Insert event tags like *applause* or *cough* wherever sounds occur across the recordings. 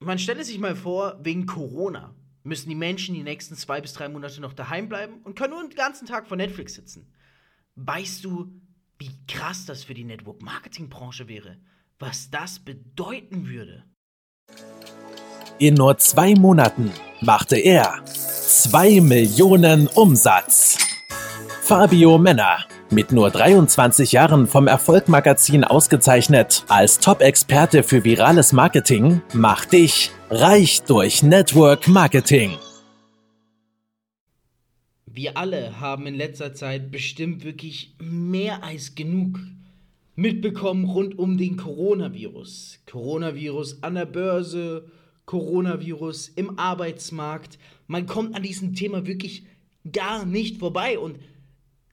Man stelle sich mal vor, wegen Corona müssen die Menschen die nächsten zwei bis drei Monate noch daheim bleiben und können nur den ganzen Tag vor Netflix sitzen. Weißt du, wie krass das für die Network-Marketing-Branche wäre? Was das bedeuten würde? In nur zwei Monaten machte er 2 Millionen Umsatz. Fabio Männer, mit nur 23 Jahren vom Erfolgmagazin ausgezeichnet als Top-Experte für virales Marketing, macht dich reich durch Network Marketing. Wir alle haben in letzter Zeit bestimmt wirklich mehr als genug mitbekommen rund um den Coronavirus. Coronavirus an der Börse, Coronavirus im Arbeitsmarkt. Man kommt an diesem Thema wirklich gar nicht vorbei und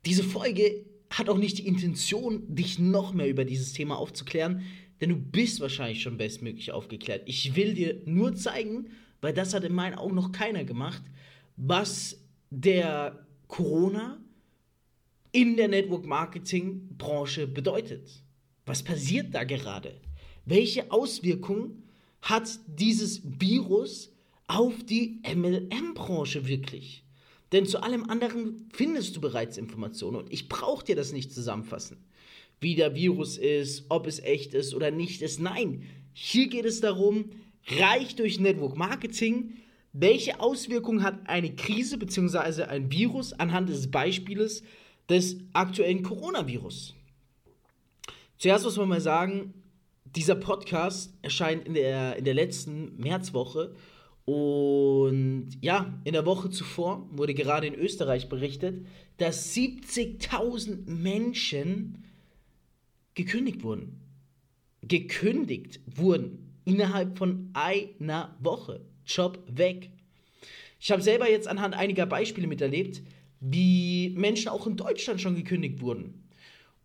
diese Folge hat auch nicht die Intention, dich noch mehr über dieses Thema aufzuklären, denn du bist wahrscheinlich schon bestmöglich aufgeklärt. Ich will dir nur zeigen, weil das hat in meinen Augen noch keiner gemacht, was der Corona in der Network Marketing Branche bedeutet. Was passiert da gerade? Welche Auswirkungen hat dieses Virus auf die MLM-Branche wirklich? Denn zu allem anderen findest du bereits Informationen und ich brauche dir das nicht zusammenfassen. Wie der Virus ist, ob es echt ist oder nicht ist. Nein, hier geht es darum, reich durch Network Marketing, welche Auswirkungen hat eine Krise bzw. ein Virus anhand des Beispieles des aktuellen Coronavirus. Zuerst muss man mal sagen, dieser Podcast erscheint in der, in der letzten Märzwoche und ja, in der Woche zuvor wurde gerade in Österreich berichtet, dass 70.000 Menschen gekündigt wurden. Gekündigt wurden innerhalb von einer Woche. Job weg. Ich habe selber jetzt anhand einiger Beispiele miterlebt, wie Menschen auch in Deutschland schon gekündigt wurden.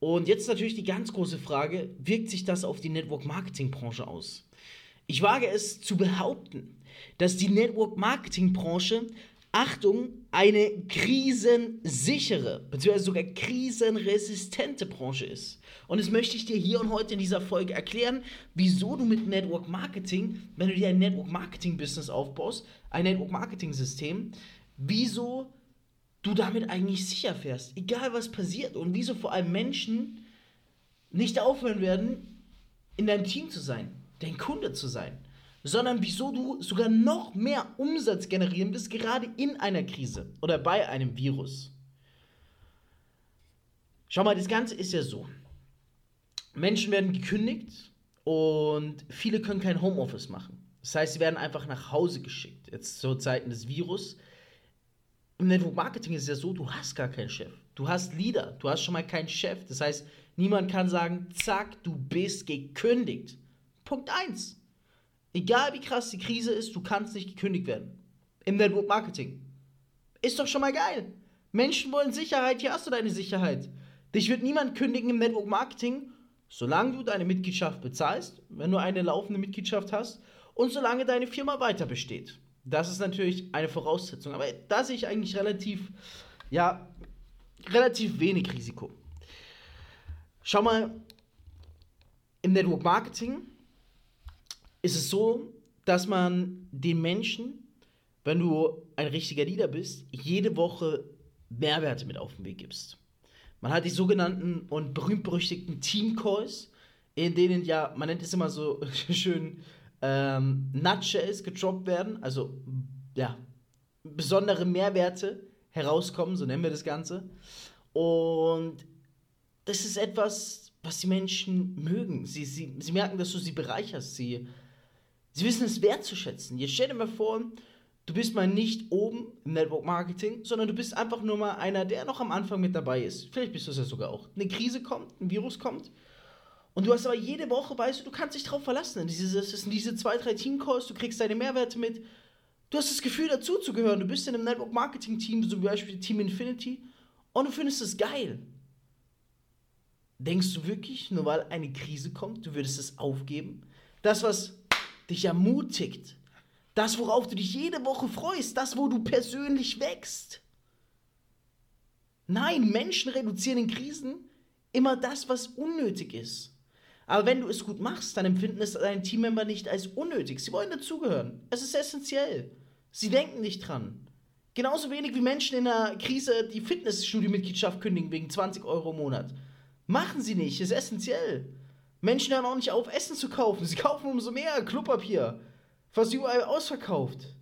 Und jetzt natürlich die ganz große Frage, wirkt sich das auf die Network-Marketing-Branche aus? Ich wage es zu behaupten, dass die Network-Marketing-Branche, Achtung, eine krisensichere, bzw. sogar krisenresistente Branche ist. Und das möchte ich dir hier und heute in dieser Folge erklären, wieso du mit Network Marketing, wenn du dir ein Network Marketing Business aufbaust, ein Network Marketing System, wieso du damit eigentlich sicher fährst, egal was passiert und wieso vor allem Menschen nicht aufhören werden, in deinem Team zu sein, dein Kunde zu sein sondern wieso du sogar noch mehr Umsatz generieren wirst, gerade in einer Krise oder bei einem Virus. Schau mal, das Ganze ist ja so. Menschen werden gekündigt und viele können kein Homeoffice machen. Das heißt, sie werden einfach nach Hause geschickt. Jetzt zu Zeiten des Virus. Im Network Marketing ist es ja so, du hast gar keinen Chef. Du hast Leader, du hast schon mal keinen Chef. Das heißt, niemand kann sagen, zack, du bist gekündigt. Punkt 1. Egal wie krass die Krise ist, du kannst nicht gekündigt werden. Im Network Marketing. Ist doch schon mal geil. Menschen wollen Sicherheit, hier hast du deine Sicherheit. Dich wird niemand kündigen im Network Marketing, solange du deine Mitgliedschaft bezahlst, wenn du eine laufende Mitgliedschaft hast und solange deine Firma weiter besteht. Das ist natürlich eine Voraussetzung, aber da sehe ich eigentlich relativ, ja, relativ wenig Risiko. Schau mal, im Network Marketing ist es so, dass man den Menschen, wenn du ein richtiger Leader bist, jede Woche Mehrwerte mit auf den Weg gibst. Man hat die sogenannten und berühmt-berüchtigten Team-Calls, in denen ja, man nennt es immer so *laughs* schön, ähm, Nutshells gedroppt werden, also ja, besondere Mehrwerte herauskommen, so nennen wir das Ganze. Und das ist etwas, was die Menschen mögen. Sie, sie, sie merken, dass du sie bereicherst. Sie Sie wissen es wertzuschätzen. Jetzt stell dir mal vor, du bist mal nicht oben im Network Marketing, sondern du bist einfach nur mal einer, der noch am Anfang mit dabei ist. Vielleicht bist du es ja sogar auch. Eine Krise kommt, ein Virus kommt. Und du hast aber jede Woche, weißt du, du kannst dich darauf verlassen. Das sind diese zwei, drei Team-Calls, du kriegst deine Mehrwerte mit. Du hast das Gefühl, dazu zu gehören. Du bist in einem Network Marketing-Team, so wie Beispiel Team Infinity, und du findest es geil. Denkst du wirklich, nur weil eine Krise kommt, du würdest es aufgeben? Das, was dich ermutigt. Das, worauf du dich jede Woche freust, das, wo du persönlich wächst. Nein, Menschen reduzieren in Krisen immer das, was unnötig ist. Aber wenn du es gut machst, dann empfinden es deine Teammember nicht als unnötig. Sie wollen dazugehören. Es ist essentiell. Sie denken nicht dran. Genauso wenig wie Menschen in einer Krise die Fitnessstudio-Mitgliedschaft kündigen wegen 20 Euro im Monat. Machen sie nicht, ist essentiell. Menschen hören auch nicht auf, Essen zu kaufen. Sie kaufen umso mehr Klopapier. Fast überall ausverkauft.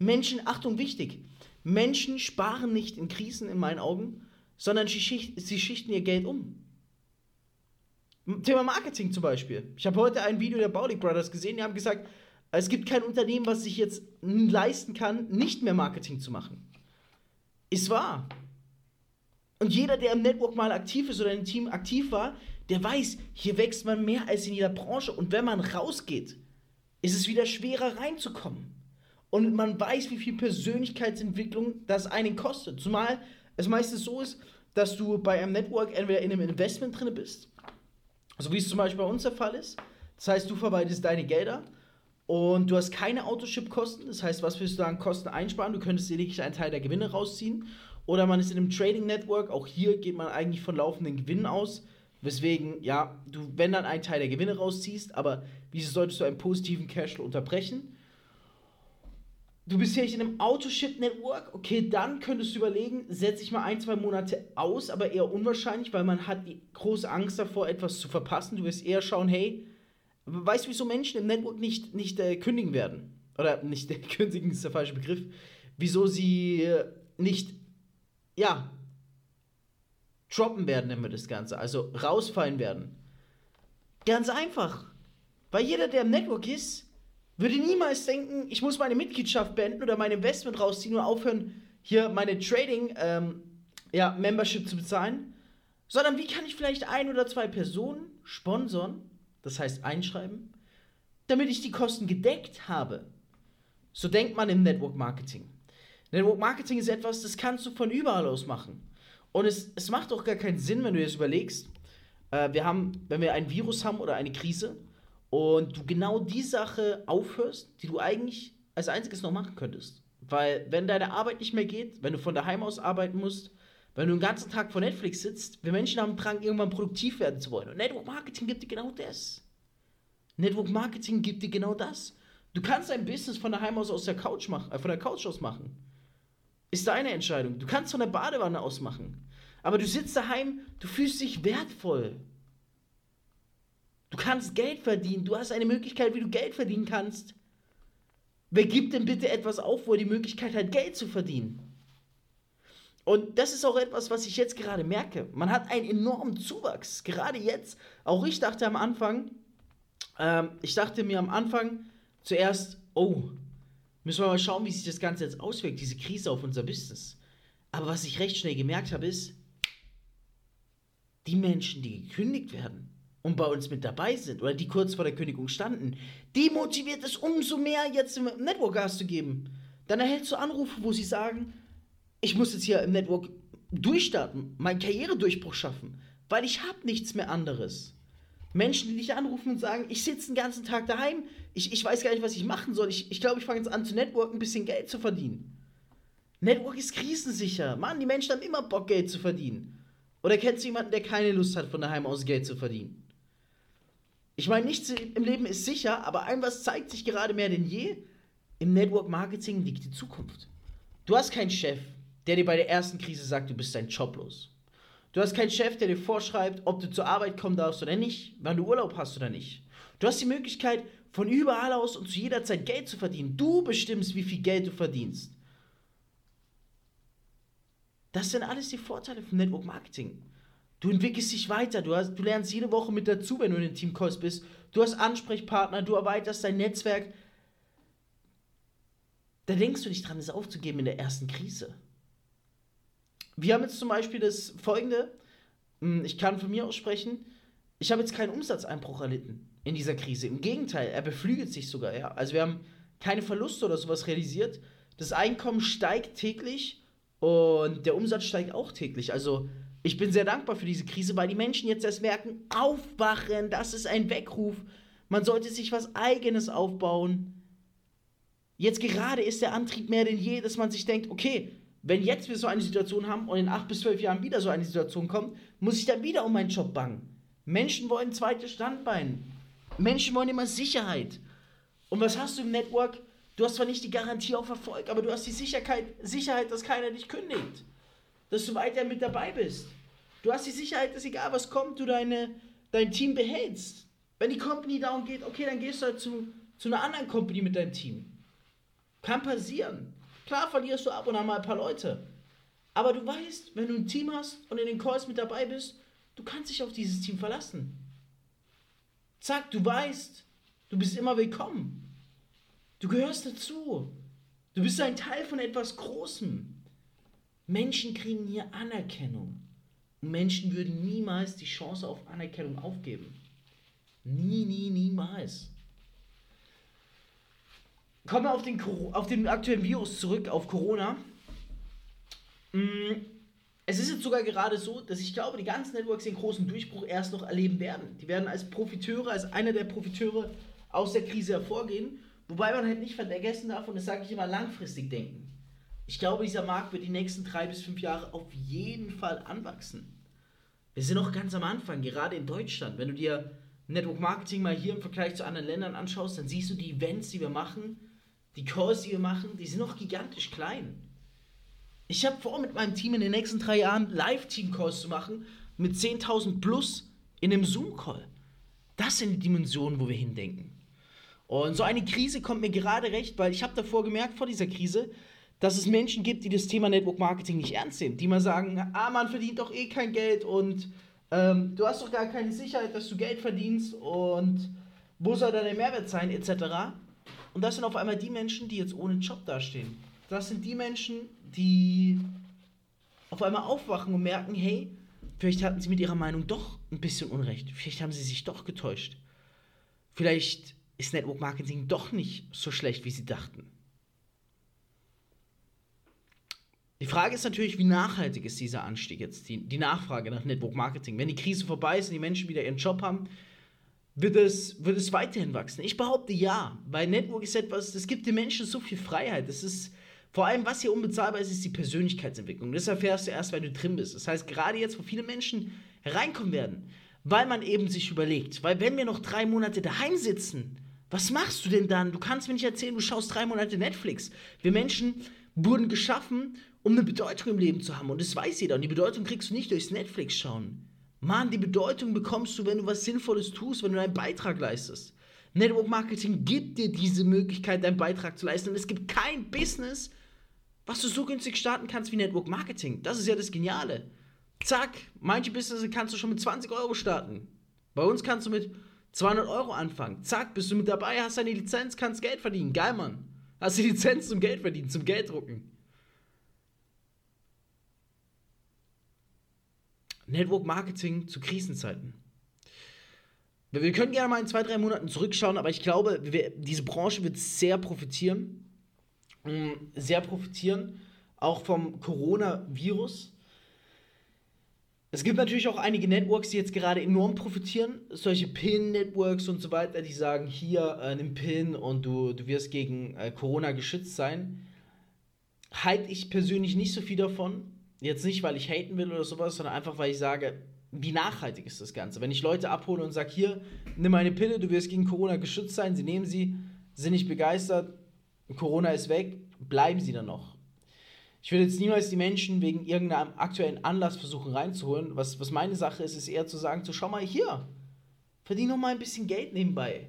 Menschen, Achtung, wichtig. Menschen sparen nicht in Krisen in meinen Augen, sondern sie, schicht, sie schichten ihr Geld um. Thema Marketing zum Beispiel. Ich habe heute ein Video der Baulig Brothers gesehen, die haben gesagt, es gibt kein Unternehmen, was sich jetzt leisten kann, nicht mehr Marketing zu machen. Ist wahr. Und jeder, der im Network mal aktiv ist oder im Team aktiv war, der weiß, hier wächst man mehr als in jeder Branche. Und wenn man rausgeht, ist es wieder schwerer reinzukommen. Und man weiß, wie viel Persönlichkeitsentwicklung das einen kostet. Zumal es meistens so ist, dass du bei einem Network entweder in einem Investment drin bist so wie es zum Beispiel bei uns der Fall ist. Das heißt, du verwaltest deine Gelder und du hast keine Autoship-Kosten. Das heißt, was willst du da an Kosten einsparen? Du könntest lediglich einen Teil der Gewinne rausziehen. Oder man ist in einem Trading-Network. Auch hier geht man eigentlich von laufenden Gewinnen aus. Weswegen, ja, du, wenn dann einen Teil der Gewinne rausziehst, aber wieso solltest du einen positiven Cashflow unterbrechen? du bist hier in einem Autoship-Network, okay, dann könntest du überlegen, setze ich mal ein, zwei Monate aus, aber eher unwahrscheinlich, weil man hat die große Angst davor, etwas zu verpassen. Du wirst eher schauen, hey, weißt du, wieso Menschen im Network nicht, nicht äh, kündigen werden? Oder nicht, äh, *laughs* kündigen ist der falsche Begriff. Wieso sie äh, nicht, ja, droppen werden, wir das Ganze, also rausfallen werden. Ganz einfach. Weil jeder, der im Network ist, würde niemals denken, ich muss meine Mitgliedschaft beenden oder mein Investment rausziehen oder aufhören, hier meine Trading ähm, ja, Membership zu bezahlen, sondern wie kann ich vielleicht ein oder zwei Personen sponsern, das heißt einschreiben, damit ich die Kosten gedeckt habe. So denkt man im Network Marketing. Network Marketing ist etwas, das kannst du von überall aus machen. Und es, es macht auch gar keinen Sinn, wenn du jetzt überlegst, äh, wir haben, wenn wir ein Virus haben oder eine Krise, und du genau die Sache aufhörst, die du eigentlich als einziges noch machen könntest. Weil, wenn deine Arbeit nicht mehr geht, wenn du von daheim aus arbeiten musst, wenn du den ganzen Tag vor Netflix sitzt, wir Menschen haben Drang, irgendwann produktiv werden zu wollen. Und Network Marketing gibt dir genau das. Network Marketing gibt dir genau das. Du kannst ein Business von daheim aus aus der Couch machen, äh, von der Couch aus machen. Ist deine Entscheidung. Du kannst von der Badewanne aus machen. Aber du sitzt daheim, du fühlst dich wertvoll. Du kannst Geld verdienen. Du hast eine Möglichkeit, wie du Geld verdienen kannst. Wer gibt denn bitte etwas auf, wo er die Möglichkeit hat, Geld zu verdienen? Und das ist auch etwas, was ich jetzt gerade merke. Man hat einen enormen Zuwachs. Gerade jetzt. Auch ich dachte am Anfang, ähm, ich dachte mir am Anfang zuerst, oh, müssen wir mal schauen, wie sich das Ganze jetzt auswirkt, diese Krise auf unser Business. Aber was ich recht schnell gemerkt habe, ist, die Menschen, die gekündigt werden, und bei uns mit dabei sind oder die kurz vor der Kündigung standen, die motiviert es umso mehr, jetzt im Network Gas zu geben. Dann erhältst du Anrufe, wo sie sagen, ich muss jetzt hier im Network durchstarten, meinen Karrieredurchbruch schaffen, weil ich habe nichts mehr anderes. Menschen, die dich anrufen und sagen, ich sitze den ganzen Tag daheim, ich, ich weiß gar nicht, was ich machen soll. Ich glaube, ich, glaub, ich fange jetzt an zu networken, ein bisschen Geld zu verdienen. Network ist krisensicher. Mann, die Menschen haben immer Bock, Geld zu verdienen. Oder kennst du jemanden, der keine Lust hat, von daheim aus Geld zu verdienen? Ich meine, nichts im Leben ist sicher, aber ein was zeigt sich gerade mehr denn je. Im Network Marketing liegt die Zukunft. Du hast keinen Chef, der dir bei der ersten Krise sagt, du bist dein Job los. Du hast keinen Chef, der dir vorschreibt, ob du zur Arbeit kommen darfst oder nicht, wann du Urlaub hast oder nicht. Du hast die Möglichkeit, von überall aus und zu jeder Zeit Geld zu verdienen. Du bestimmst, wie viel Geld du verdienst. Das sind alles die Vorteile vom Network Marketing. Du entwickelst dich weiter, du, hast, du lernst jede Woche mit dazu, wenn du in den Teamcalls bist. Du hast Ansprechpartner, du erweiterst dein Netzwerk. Da denkst du nicht dran, es aufzugeben in der ersten Krise. Wir haben jetzt zum Beispiel das folgende, hm, ich kann von mir aus sprechen, ich habe jetzt keinen Umsatzeinbruch erlitten in dieser Krise. Im Gegenteil, er beflügelt sich sogar, ja. Also wir haben keine Verluste oder sowas realisiert. Das Einkommen steigt täglich und der Umsatz steigt auch täglich. Also ich bin sehr dankbar für diese Krise, weil die Menschen jetzt erst merken, aufwachen, das ist ein Weckruf. Man sollte sich was eigenes aufbauen. Jetzt gerade ist der Antrieb mehr denn je, dass man sich denkt, okay, wenn jetzt wir so eine Situation haben und in acht bis zwölf Jahren wieder so eine Situation kommt, muss ich dann wieder um meinen Job bangen. Menschen wollen zweites Standbein. Menschen wollen immer Sicherheit. Und was hast du im Network? Du hast zwar nicht die Garantie auf Erfolg, aber du hast die Sicherheit, Sicherheit, dass keiner dich kündigt. Dass du weiter mit dabei bist. Du hast die Sicherheit, dass egal was kommt, du deine, dein Team behältst. Wenn die Company down geht, okay, dann gehst du halt zu, zu einer anderen Company mit deinem Team. Kann passieren. Klar verlierst du ab und an mal ein paar Leute. Aber du weißt, wenn du ein Team hast und in den Calls mit dabei bist, du kannst dich auf dieses Team verlassen. Zack, du weißt, du bist immer willkommen. Du gehörst dazu. Du bist ein Teil von etwas Großem. Menschen kriegen hier Anerkennung. Und Menschen würden niemals die Chance auf Anerkennung aufgeben. Nie, nie, niemals. Kommen wir auf den, auf den aktuellen Virus zurück, auf Corona. Mm, es ist jetzt sogar gerade so, dass ich glaube, die ganzen Networks den großen Durchbruch erst noch erleben werden. Die werden als Profiteure, als einer der Profiteure aus der Krise hervorgehen. Wobei man halt nicht vergessen darf, und das sage ich immer, langfristig denken. Ich glaube, dieser Markt wird die nächsten drei bis fünf Jahre auf jeden Fall anwachsen. Wir sind noch ganz am Anfang, gerade in Deutschland. Wenn du dir Network Marketing mal hier im Vergleich zu anderen Ländern anschaust, dann siehst du die Events, die wir machen, die Calls, die wir machen, die sind noch gigantisch klein. Ich habe vor, mit meinem Team in den nächsten drei Jahren Live-Team-Calls zu machen mit 10.000 plus in einem Zoom-Call. Das sind die Dimensionen, wo wir hindenken. Und so eine Krise kommt mir gerade recht, weil ich habe davor gemerkt, vor dieser Krise, dass es Menschen gibt, die das Thema Network Marketing nicht ernst nehmen. Die mal sagen, ah, man verdient doch eh kein Geld und ähm, du hast doch gar keine Sicherheit, dass du Geld verdienst und wo soll da der Mehrwert sein, etc. Und das sind auf einmal die Menschen, die jetzt ohne Job dastehen. Das sind die Menschen, die auf einmal aufwachen und merken, hey, vielleicht hatten sie mit ihrer Meinung doch ein bisschen Unrecht. Vielleicht haben sie sich doch getäuscht. Vielleicht ist Network Marketing doch nicht so schlecht, wie sie dachten. Die Frage ist natürlich, wie nachhaltig ist dieser Anstieg jetzt, die, die Nachfrage nach Network Marketing. Wenn die Krise vorbei ist und die Menschen wieder ihren Job haben, wird es, wird es weiterhin wachsen? Ich behaupte ja, weil Network ist etwas, das gibt den Menschen so viel Freiheit. Das ist vor allem, was hier unbezahlbar ist, ist die Persönlichkeitsentwicklung. Das erfährst du erst, wenn du drin bist. Das heißt, gerade jetzt, wo viele Menschen reinkommen werden, weil man eben sich überlegt, weil wenn wir noch drei Monate daheim sitzen, was machst du denn dann? Du kannst mir nicht erzählen, du schaust drei Monate Netflix. Wir Menschen wurden geschaffen, um eine Bedeutung im Leben zu haben. Und das weiß jeder. Und die Bedeutung kriegst du nicht durchs Netflix schauen. Mann, die Bedeutung bekommst du, wenn du was Sinnvolles tust, wenn du einen Beitrag leistest. Network Marketing gibt dir diese Möglichkeit, deinen Beitrag zu leisten. Und es gibt kein Business, was du so günstig starten kannst wie Network Marketing. Das ist ja das Geniale. Zack, manche Business kannst du schon mit 20 Euro starten. Bei uns kannst du mit 200 Euro anfangen. Zack, bist du mit dabei, hast deine Lizenz, kannst Geld verdienen. Geil, Mann. Hast die Lizenz zum Geld verdienen, zum Gelddrucken. Network Marketing zu Krisenzeiten. Wir können gerne mal in zwei, drei Monaten zurückschauen, aber ich glaube, wir, diese Branche wird sehr profitieren. Mm, sehr profitieren, auch vom Coronavirus. Es gibt natürlich auch einige Networks, die jetzt gerade enorm profitieren. Solche Pin-Networks und so weiter, die sagen, hier, äh, nimm Pin und du, du wirst gegen äh, Corona geschützt sein. Halte ich persönlich nicht so viel davon. Jetzt nicht, weil ich haten will oder sowas, sondern einfach, weil ich sage, wie nachhaltig ist das Ganze? Wenn ich Leute abhole und sage, hier, nimm eine Pille, du wirst gegen Corona geschützt sein, sie nehmen sie, sind nicht begeistert, Corona ist weg, bleiben sie dann noch. Ich würde jetzt niemals die Menschen wegen irgendeinem aktuellen Anlass versuchen reinzuholen. Was, was meine Sache ist, ist eher zu sagen, so schau mal hier, verdien noch mal ein bisschen Geld nebenbei.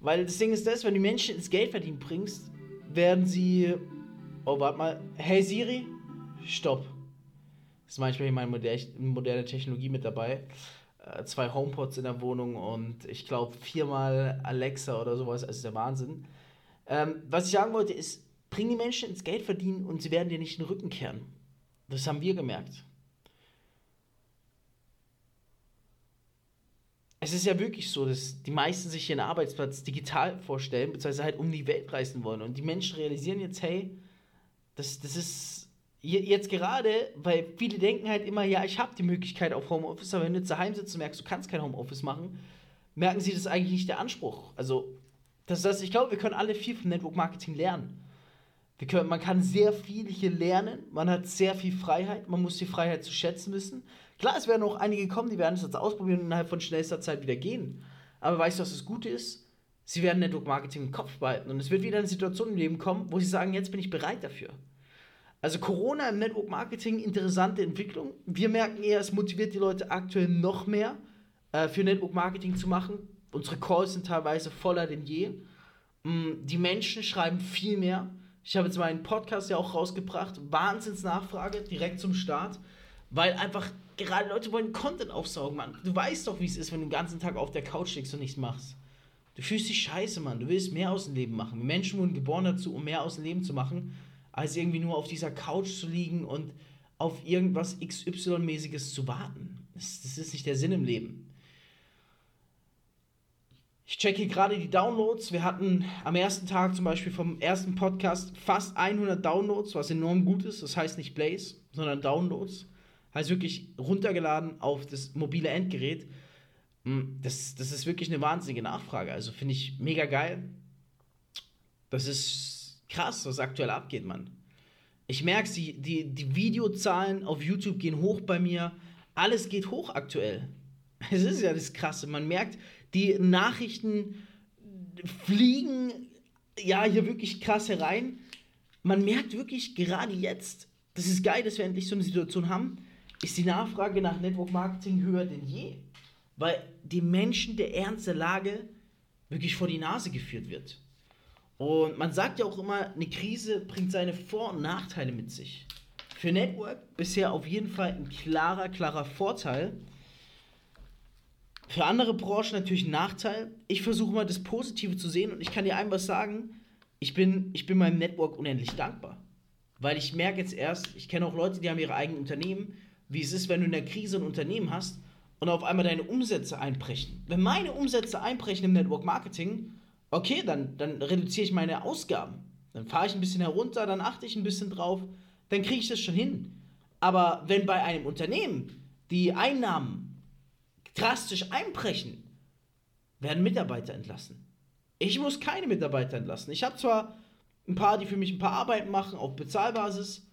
Weil das Ding ist das, wenn du Menschen ins Geld verdienen bringst, werden sie, oh warte mal, hey Siri, stopp. Das ist manchmal hier meine moderne Technologie mit dabei. Äh, zwei HomePods in der Wohnung und ich glaube viermal Alexa oder sowas. Also der Wahnsinn. Ähm, was ich sagen wollte ist, bring die Menschen ins Geld verdienen und sie werden dir nicht den Rücken kehren. Das haben wir gemerkt. Es ist ja wirklich so, dass die meisten sich ihren Arbeitsplatz digital vorstellen, beziehungsweise halt um die Welt reisen wollen. Und die Menschen realisieren jetzt, hey, das, das ist jetzt gerade, weil viele denken halt immer, ja, ich habe die Möglichkeit auf Homeoffice, aber wenn du daheim sitzt und merkst, du kannst kein Homeoffice machen, merken sie, das eigentlich nicht der Anspruch. Also, das heißt, ich glaube, wir können alle viel vom Network Marketing lernen. Wir können, man kann sehr viel hier lernen, man hat sehr viel Freiheit, man muss die Freiheit zu schätzen wissen. Klar, es werden auch einige kommen, die werden es jetzt ausprobieren und innerhalb von schnellster Zeit wieder gehen. Aber weißt du, was das Gute ist? Sie werden Network Marketing im Kopf behalten. Und es wird wieder eine Situation im Leben kommen, wo sie sagen, jetzt bin ich bereit dafür. Also Corona im Network Marketing, interessante Entwicklung. Wir merken eher, es motiviert die Leute aktuell noch mehr äh, für Network Marketing zu machen. Unsere Calls sind teilweise voller denn je. Mm, die Menschen schreiben viel mehr. Ich habe jetzt meinen Podcast ja auch rausgebracht. Wahnsinnsnachfrage direkt zum Start. Weil einfach gerade Leute wollen Content aufsaugen, Mann. Du weißt doch, wie es ist, wenn du den ganzen Tag auf der Couch liegst und nichts machst. Du fühlst dich scheiße, Mann. Du willst mehr aus dem Leben machen. Menschen wurden geboren dazu, um mehr aus dem Leben zu machen als irgendwie nur auf dieser Couch zu liegen und auf irgendwas XY-mäßiges zu warten. Das, das, ist nicht der Sinn im Leben. Ich checke gerade die Downloads. Wir hatten am ersten Tag zum Beispiel vom ersten Podcast fast 100 Downloads, was enorm gut ist. Das heißt nicht Plays, sondern Downloads. Heißt wirklich runtergeladen auf das mobile Endgerät. Hm, das, das ist wirklich eine wahnsinnige Nachfrage. Also finde ich mega geil. Das ist krass, was aktuell abgeht, Mann. Ich merke die, die, die Videozahlen auf YouTube gehen hoch bei mir. Alles geht hoch aktuell. *laughs* Es ist ja das Krasse. Man merkt, die Nachrichten fliegen ja hier wirklich krass herein. Man merkt wirklich gerade jetzt, das ist geil, dass wir endlich so eine Situation haben, ist die Nachfrage nach Network Marketing höher denn je. Weil die Menschen der Ernst der Lage wirklich vor die Nase geführt wird. Und man sagt ja auch immer, eine Krise bringt seine Vor- und Nachteile mit sich. Für Network bisher auf jeden Fall ein klarer, klarer Vorteil. Für andere Branchen natürlich ein Nachteil. Ich versuche mal das Positive zu sehen und ich kann dir einfach sagen, ich bin, ich bin meinem Network unendlich dankbar. Weil ich merke jetzt erst, ich kenne auch Leute, die haben ihre eigenen Unternehmen, wie es ist, wenn du in der Krise ein Unternehmen hast und auf einmal deine Umsätze einbrechen. Wenn meine Umsätze einbrechen im Network Marketing, okay, dann, dann reduziere ich meine Ausgaben. Dann fahre ich ein bisschen herunter, dann achte ich ein bisschen drauf, dann kriege ich das schon hin. Aber wenn bei einem Unternehmen die Einnahmen drastisch einbrechen, werden Mitarbeiter entlassen. Ich muss keine Mitarbeiter entlassen. Ich habe zwar ein paar, die für mich ein paar Arbeiten machen auf Bezahlbasis,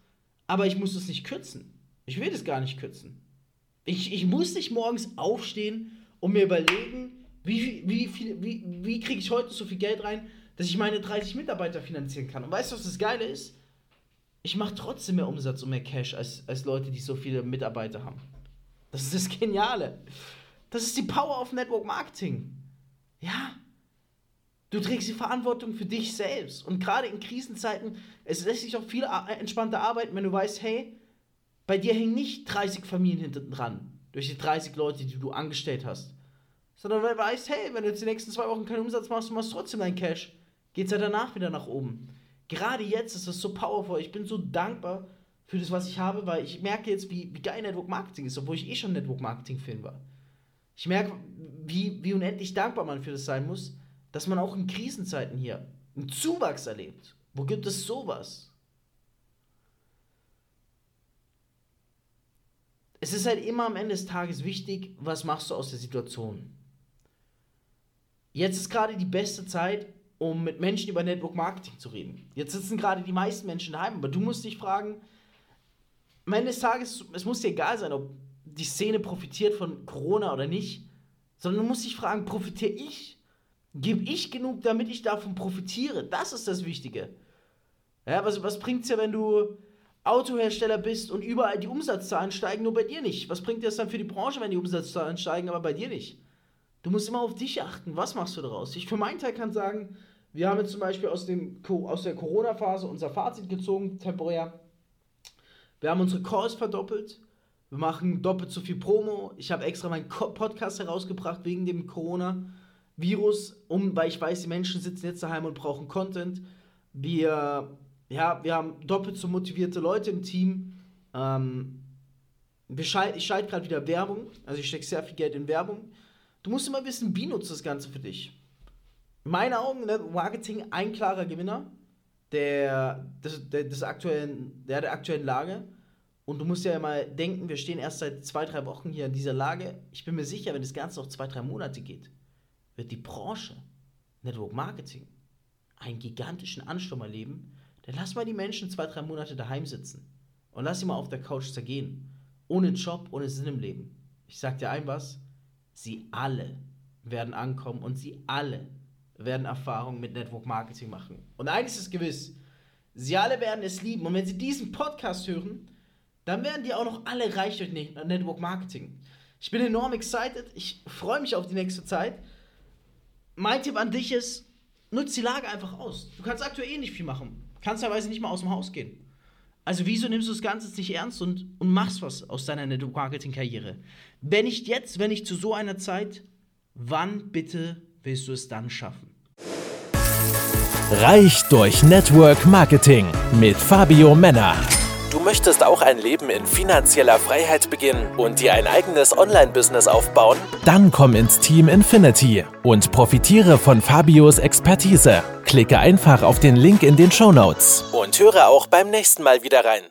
aber ich muss das nicht kürzen. Ich will das gar nicht kürzen. Ich, ich muss nicht morgens aufstehen und mir überlegen, wie, wie, viel, wie, wie kriege ich heute so viel Geld rein, dass ich meine 30 Mitarbeiter finanzieren kann? Und weißt du, was das Geile ist? Ich mache trotzdem mehr Umsatz und mehr Cash als, als Leute, die so viele Mitarbeiter haben. Das ist das Geniale. Das ist die Power of Network Marketing. Ja. Du trägst die Verantwortung für dich selbst. Und gerade in Krisenzeiten, es lässt sich auch viel entspannter arbeiten, wenn du weißt, hey, bei dir hängen nicht 30 Familien hinten dran. Durch die 30 Leute, die du angestellt hast sondern weil du weißt, hey, wenn du jetzt die nächsten zwei Wochen keinen Umsatz machst, du machst trotzdem deinen Cash, geht es ja danach wieder nach oben. Gerade jetzt ist das so powerful. Ich bin so dankbar für das, was ich habe, weil ich merke jetzt, wie, wie geil Network Marketing ist, obwohl ich eh schon Network Marketing-Fan war. Ich merke, wie, wie unendlich dankbar man für das sein muss, dass man auch in Krisenzeiten hier einen Zuwachs erlebt. Wo gibt es sowas? Es ist halt immer am Ende des Tages wichtig, was machst du aus der Situation. Jetzt ist gerade die beste Zeit, um mit Menschen über Network Marketing zu reden. Jetzt sitzen gerade die meisten Menschen daheim, aber du musst dich fragen, am Ende des Tages, es muss dir egal sein, ob die Szene profitiert von Corona oder nicht, sondern du musst dich fragen, profitiere ich? Gebe ich genug, damit ich davon profitiere? Das ist das Wichtige. Ja, was, was bringt es ja, wenn du Autohersteller bist und überall die Umsatzzahlen steigen, nur bei dir nicht? Was bringt dir das dann für die Branche, wenn die Umsatzzahlen steigen, aber bei dir nicht? Du musst immer auf dich achten. Was machst du daraus? Ich für meinen Teil kann sagen, wir haben jetzt zum Beispiel aus, dem, aus der Corona-Phase unser Fazit gezogen, temporär. Wir haben unsere Calls verdoppelt. Wir machen doppelt so viel Promo. Ich habe extra meinen Podcast herausgebracht wegen dem Corona-Virus, um, weil ich weiß, die Menschen sitzen jetzt daheim und brauchen Content. Wir, ja, wir haben doppelt so motivierte Leute im Team. Ähm, wir schalt, ich schalte gerade wieder Werbung. Also ich stecke sehr viel Geld in Werbung. Du musst immer wissen, wie nutzt das Ganze für dich. In meinen Augen, ne, Marketing ein klarer Gewinner der, des, der, des aktuellen, der, der aktuellen Lage. Und du musst ja mal denken, wir stehen erst seit zwei, drei Wochen hier in dieser Lage. Ich bin mir sicher, wenn das Ganze noch zwei, drei Monate geht, wird die Branche Network Marketing einen gigantischen Ansturm erleben. Dann lass mal die Menschen zwei, drei Monate daheim sitzen und lass sie mal auf der Couch zergehen. ohne Job, ohne Sinn im Leben. Ich sag dir ein was, sie alle werden ankommen und sie alle werden Erfahrungen mit Network Marketing machen. Und eines ist gewiss, sie alle werden es lieben. Und wenn sie diesen Podcast hören, dann werden die auch noch alle reich durch Network Marketing. Ich bin enorm excited. Ich freue mich auf die nächste Zeit. Mein Tipp an dich ist, nutz die Lage einfach aus. Du kannst aktuell eh nicht viel machen. Kannst teilweise nicht mal aus dem Haus gehen. Also wieso nimmst du das Ganze nicht ernst und, und machst was aus deiner Network Marketing Karriere? Wenn nicht jetzt, wenn nicht zu so einer Zeit, wann bitte willst du es dann schaffen? Reich durch Network Marketing mit Fabio Männer. Du möchtest auch ein Leben in finanzieller Freiheit beginnen und dir ein eigenes Online-Business aufbauen? Dann komm ins Team Infinity und profitiere von Fabios Expertise. Klicke einfach auf den Link in den Show Notes und höre auch beim nächsten Mal wieder rein.